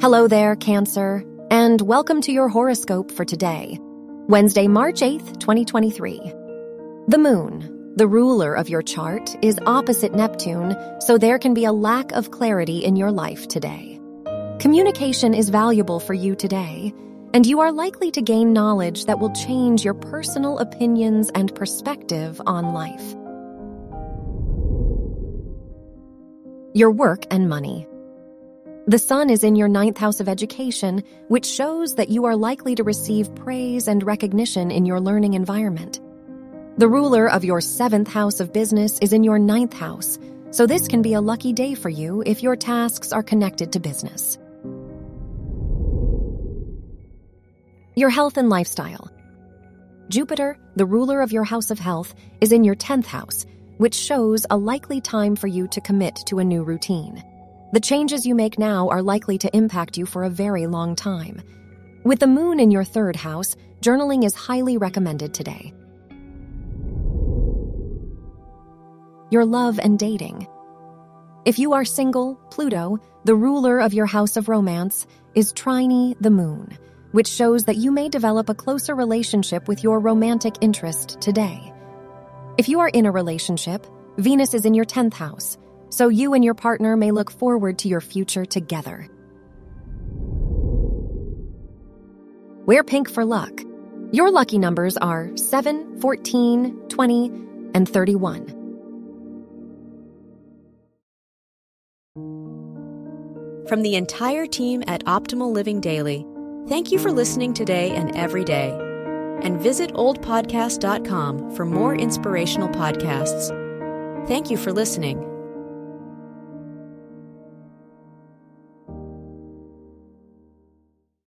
Hello there, Cancer, and welcome to your horoscope for today, Wednesday, March 8th, 2023. The moon, the ruler of your chart, is opposite Neptune, so there can be a lack of clarity in your life today. Communication is valuable for you today, and you are likely to gain knowledge that will change your personal opinions and perspective on life. Your work and money. The sun is in your ninth house of education, which shows that you are likely to receive praise and recognition in your learning environment. The ruler of your seventh house of business is in your ninth house, so this can be a lucky day for you if your tasks are connected to business. Your health and lifestyle. Jupiter, the ruler of your house of health, is in your 10th house, which shows a likely time for you to commit to a new routine. The changes you make now are likely to impact you for a very long time. With the moon in your third house, journaling is highly recommended today. Your love and dating. If you are single, Pluto, the ruler of your house of romance, is trine the moon, which shows that you may develop a closer relationship with your romantic interest today. If you are in a relationship, Venus is in your 10th house so you and your partner may look forward to your future together. Wear pink for luck. Your lucky numbers are 7, 14, 20, and 31. From the entire team at Optimal Living Daily, thank you for listening today and every day. And visit oldpodcast.com for more inspirational podcasts. Thank you for listening.